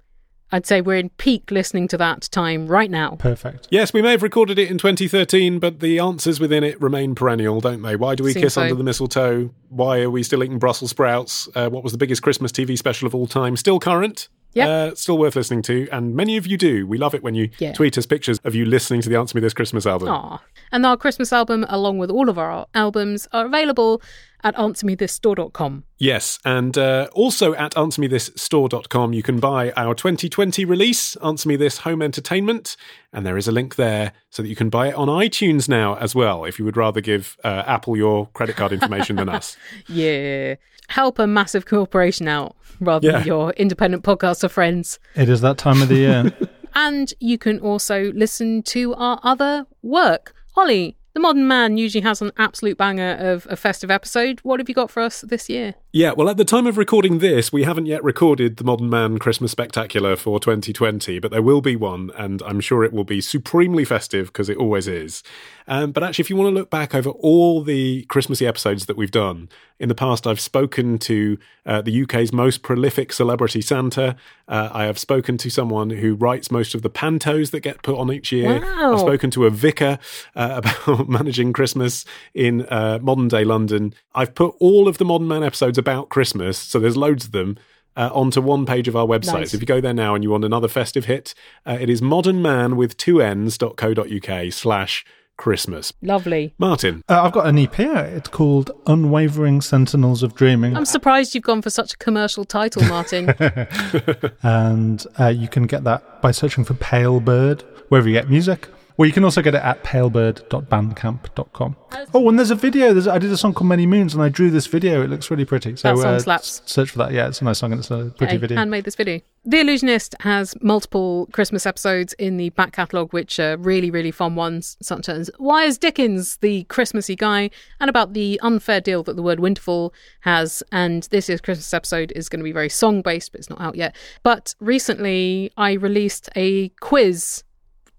I'd say we're in peak listening to that time right now. Perfect. Yes, we may have recorded it in 2013, but the answers within it remain perennial, don't they? Why do we Seems kiss so. under the mistletoe? Why are we still eating Brussels sprouts? Uh, what was the biggest Christmas TV special of all time? Still current. Yep. Uh, still worth listening to, and many of you do. We love it when you Yeah. tweet us pictures of you listening to the Answer Me This Christmas album. Aw. And our Christmas album, along with all of our albums, are available at answermethisstore.com. Yes, and uh, also at answermethisstore.com, you can buy our 2020 release, Answer Me This Home Entertainment, and there is a link there so that you can buy it on iTunes now as well, if you would rather give uh, Apple your credit card information than us. Yeah. Help a massive corporation out rather Yeah. than your independent podcaster friends. It is that time of the year. And you can also listen to our other work. Ollie, the modern man usually has an absolute banger of a festive episode. What have you got for us this year? Yeah, well, at the time of recording this, we haven't yet recorded the Modern Man Christmas Spectacular for 2020, but there will be one, and I'm sure it will be supremely festive because it always is. Um, but actually, if you want to look back over all the Christmassy episodes that we've done, in the past, I've spoken to uh, the UK's most prolific celebrity Santa. Uh, I have spoken to someone who writes most of the pantos that get put on each year. Wow. I've spoken to a vicar uh, about managing Christmas in uh, modern day London. I've put all of the Modern Man episodes about Christmas, so there's loads of them. Uh, onto one page of our website. Nice. So if you go there now and you want another festive hit, uh, it is modernman with two ns.co.uk slash Christmas. Lovely. Martin, Uh, I've got an EP out. It's called Unwavering Sentinels of Dreaming. I'm surprised you've gone for such a commercial title, Martin. and uh, you can get that by searching for Palebird wherever you get music. Or you can also get it at palebird.bandcamp.com. Oh, and there's a video. There's, I did a song called Many Moons, and I drew this video. It looks really pretty. So That song uh, slaps. Search for that. Yeah, it's a nice song and it's a pretty video. hand made this video. The Allusionist has multiple Christmas episodes in the back catalogue, which are really, really fun ones, such as Why is Dickens the Christmassy guy, and about the unfair deal that the word Winterfall has. And this year's Christmas episode is going to be very song based, but it's not out yet. But recently, I released a quiz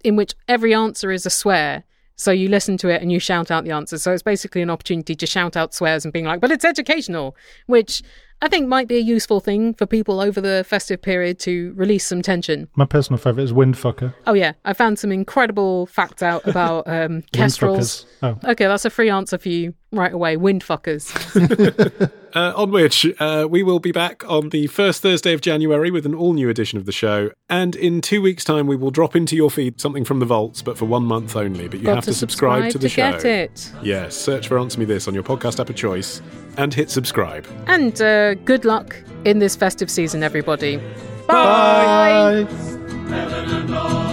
in which every answer is a swear. So you listen to it and you shout out the answers. So it's basically an opportunity to shout out swears and being like, but it's educational, which I think might be a useful thing for people over the festive period to release some tension. My personal favourite is Windfucker. Oh yeah, I found some incredible facts out about um, kestrels. Oh. Okay, that's a free answer for you right away. Windfuckers. uh, on which uh, we will be back on the first Thursday of January with an all new edition of the show. And in two weeks' time, we will drop into your feed something from the vaults, but for one month only. But you Got have to to subscribe, to the show. get it. Yes, search for Answer Me This on your podcast app of choice and hit subscribe. And uh, good luck in this festive season, everybody. Bye. Heaven and